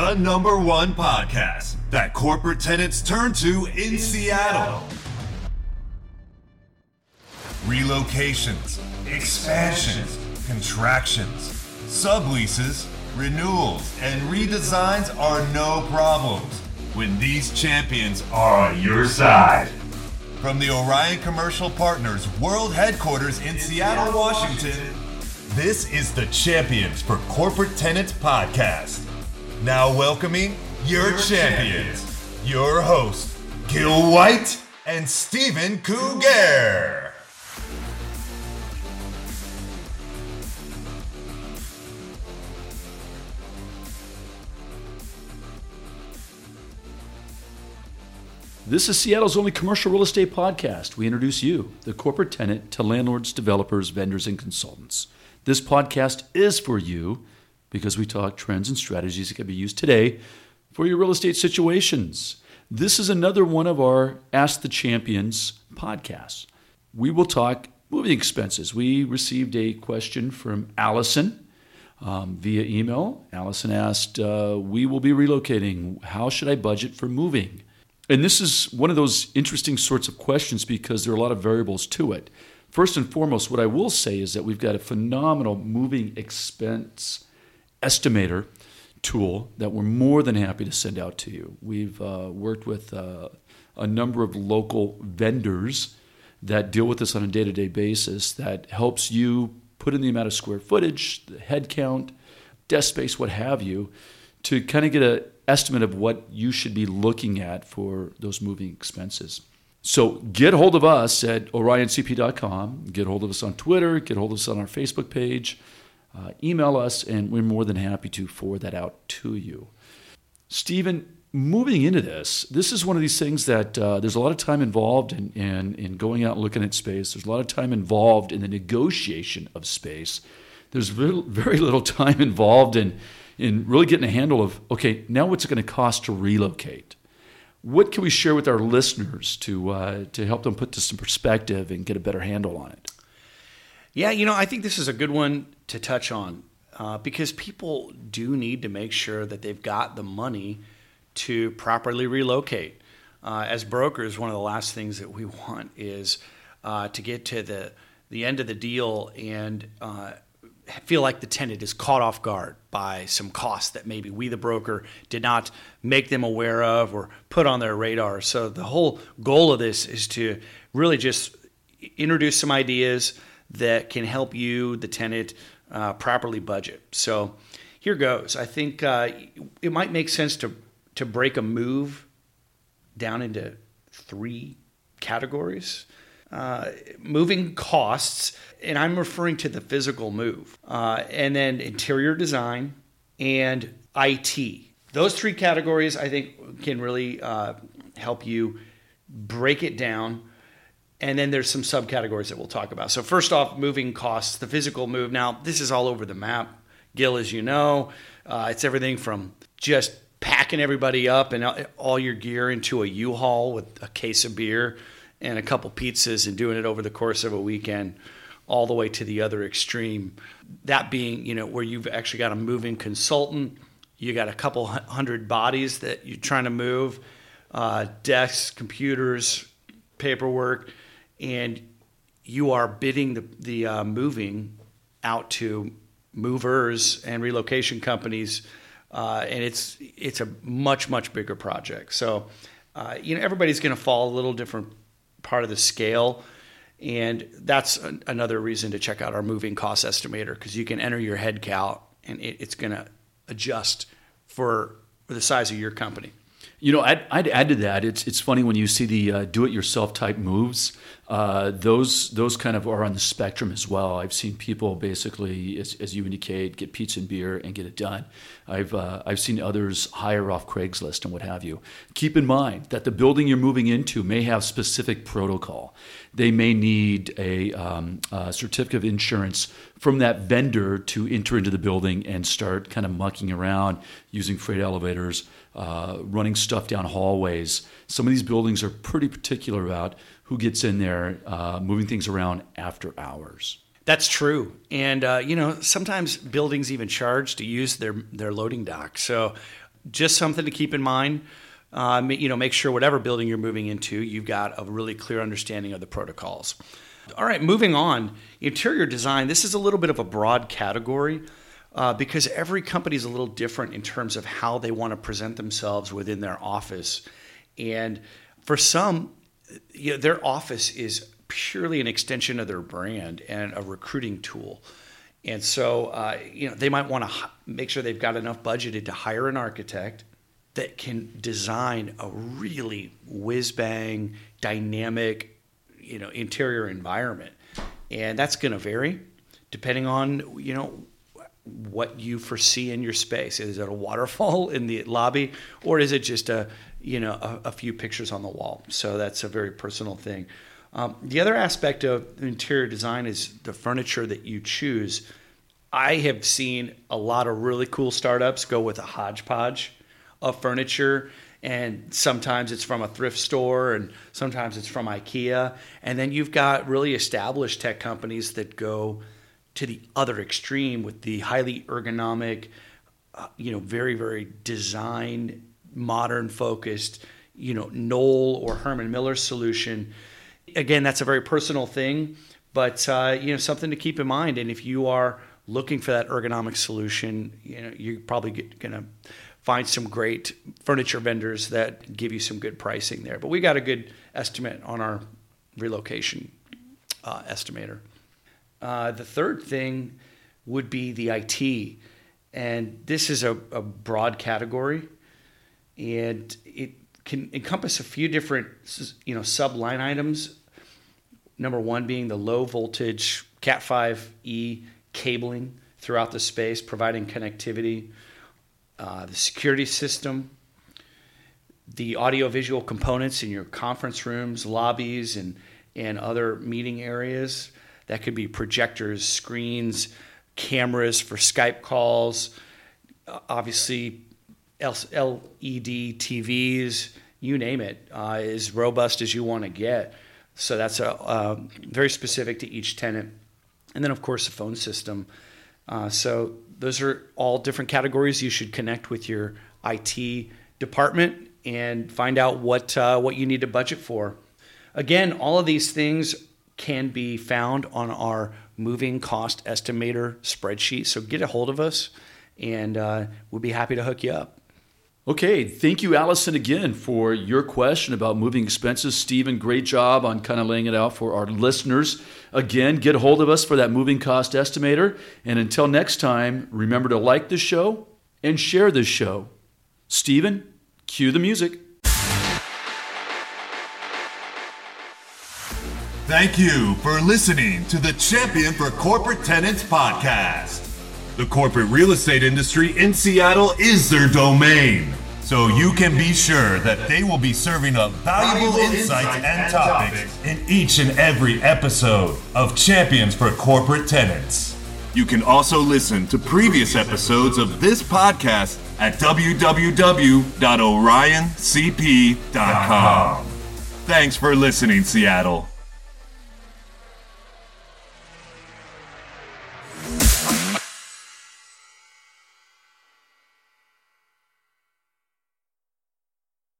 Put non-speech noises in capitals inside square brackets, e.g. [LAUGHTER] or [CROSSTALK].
the number one podcast that corporate tenants turn to in Seattle. Relocations, expansions, contractions, subleases, renewals, and redesigns are no problems when these champions are on your side. From the Orion Commercial Partners World Headquarters in Seattle, Washington, this is the Champions for Corporate Tenants podcast. Now welcoming your, champions, your hosts, Gil White and Stephen Cougar. This is Seattle's only commercial real estate podcast. We introduce you, the corporate tenant, to landlords, developers, vendors, and consultants. This podcast is for you because we talk trends and strategies that can be used today for your real estate situations. This is another one of our Ask the Champions podcasts. We will talk moving expenses. We received a question from Allison um, via email. Allison asked, uh, We will be relocating. How should I budget for moving? And this is one of those interesting sorts of questions because there are a lot of variables to it. First and foremost, what I will say is that we've got a phenomenal moving expense estimator tool that we're more than happy to send out to you. We've uh, worked with uh, a number of local vendors that deal with this on a day to day basis that helps you put in the amount of square footage, the head count, desk space, what have you, to kind of get an estimate of what you should be looking at for those moving expenses. So get hold of us at orioncp.com, get hold of us on Twitter, get hold of us on our Facebook page, uh, email us, and we're more than happy to forward that out to you. Stephen, moving into this, this is one of these things that uh, there's a lot of time involved in, in, in going out and looking at space. There's a lot of time involved in the negotiation of space. There's very, little time [LAUGHS] involved in in really getting a handle of okay, now what's it going to cost to relocate? What can we share with our listeners to uh, to help them put this in perspective and get a better handle on it? Yeah, you know, I think this is a good one to touch on uh, because people do need to make sure that they've got the money to properly relocate. Uh, as brokers, one of the last things that we [LAUGHS] want is uh, to get to the the end of the deal and uh, feel like the tenant is caught off guard by some costs that maybe we, the broker, did not make them aware of or put on their radar. So the whole goal of this is to really just introduce some ideas that can help you, the tenant, uh, properly budget. So here goes. I think uh, it might make sense to to break a move down into three categories. Uh, moving costs, and I'm referring to the physical move, uh, and then interior design and IT. Those three categories, I think, can really uh, help you break it down. And then there's some subcategories that we'll talk about. So, first off, moving costs, the physical move. Now, this is all over the map. Gil, as you know, uh, it's everything from just packing everybody up and all your gear into a U-Haul with a case of beer and a couple pizzas and doing it over the course of a weekend all the way to the other extreme that being you know where you've actually got a moving consultant you got a couple hundred bodies that you're trying to move uh, desks computers paperwork and you are bidding the, the uh, moving out to movers and relocation companies uh, and it's it's a much much bigger project so uh, you know everybody's going to fall a little different part of the scale. And that's an, another reason to check out our moving cost estimator because you can enter your head count and it, it's going to adjust for, for the size of your company. You know, I'd, I'd, add to that. It's it's funny when you see the uh, do-it-yourself type moves. Uh, those those kind of are on the spectrum as well. I've seen people basically, as, as you indicate, get pizza and beer and get it done. I've uh, I've seen others hire off Craigslist and what have you. Keep in mind that the building you're moving into may have specific protocol. They may need a, um, a certificate of insurance from that vendor to enter into the building and start kind of mucking around using freight elevators, uh, running stuff down hallways. Some of these buildings are pretty particular about who gets in there, uh, moving things around after hours. That's true, and uh, you know sometimes buildings even charge to use their their loading dock. So just something to keep in mind. Uh, you know, make sure whatever building you're moving into, you've got a really clear understanding of the protocols. All right, moving on. Interior design. This is a little bit of a broad category uh, because every company is a little different in terms of how they want to present themselves within their office. And for some, you know, their office is purely an extension of their brand and a recruiting tool. And so, uh, you know, they might want to h- make sure they've got enough budgeted to hire an architect that can design a really whiz bang, dynamic, you know, interior environment. And that's going to vary depending on, you know, what you foresee in your space. Is it a waterfall in the lobby, or is it just a you know a, a few pictures on the wall? So that's a very personal thing. Um, the other aspect of interior design is the furniture that you choose. I have seen a lot of really cool startups go with a hodgepodge of furniture and sometimes it's from a thrift store and sometimes it's from IKEA and then you've got really established tech companies that go to the other extreme with the highly ergonomic, uh, you know, very very design modern focused, you know, Knoll or Herman Miller solution. Again, that's a very personal thing, but uh, you know something to keep in mind. And if you are looking for that ergonomic solution, you know, you're probably going to find some great furniture vendors that give you some good pricing there. But we got a good estimate on our relocation uh, estimator. Uh, the third thing would be the IT. And this is a, a broad category, and it can encompass a few different you know sub line items. Number one being the low voltage Cat 5e cabling throughout the space, providing connectivity, uh, the security system, the audiovisual components in your conference rooms, lobbies, and, and other meeting areas, that could be projectors, screens, cameras for Skype calls, obviously LED TVs, you name it, uh, as robust as you want to get. So that's a, uh, very specific to each tenant. And then, of course, the phone system. Uh, so those are all different categories. You should connect with your IT department and find out what uh, what you need to budget for. Again, all of these things can be found on our moving cost estimator spreadsheet. So get a hold of us and uh, we'll be happy to hook you up. Okay, thank you, Allison, again for your question about moving expenses. Stephen, great job on kind of laying it out for our listeners. Again, get a hold of us for that moving cost estimator. And until next time, remember to like the show and share this show. Stephen, cue the music. Thank you for listening to the Champion for Corporate Tenants podcast. The corporate real estate industry in Seattle is their domain, so you can be sure that they will be serving up valuable insights and topics in each and every episode of Champions for Corporate Tenants. You can also listen to previous episodes of this podcast at www.orioncp.com. Thanks for listening, Seattle.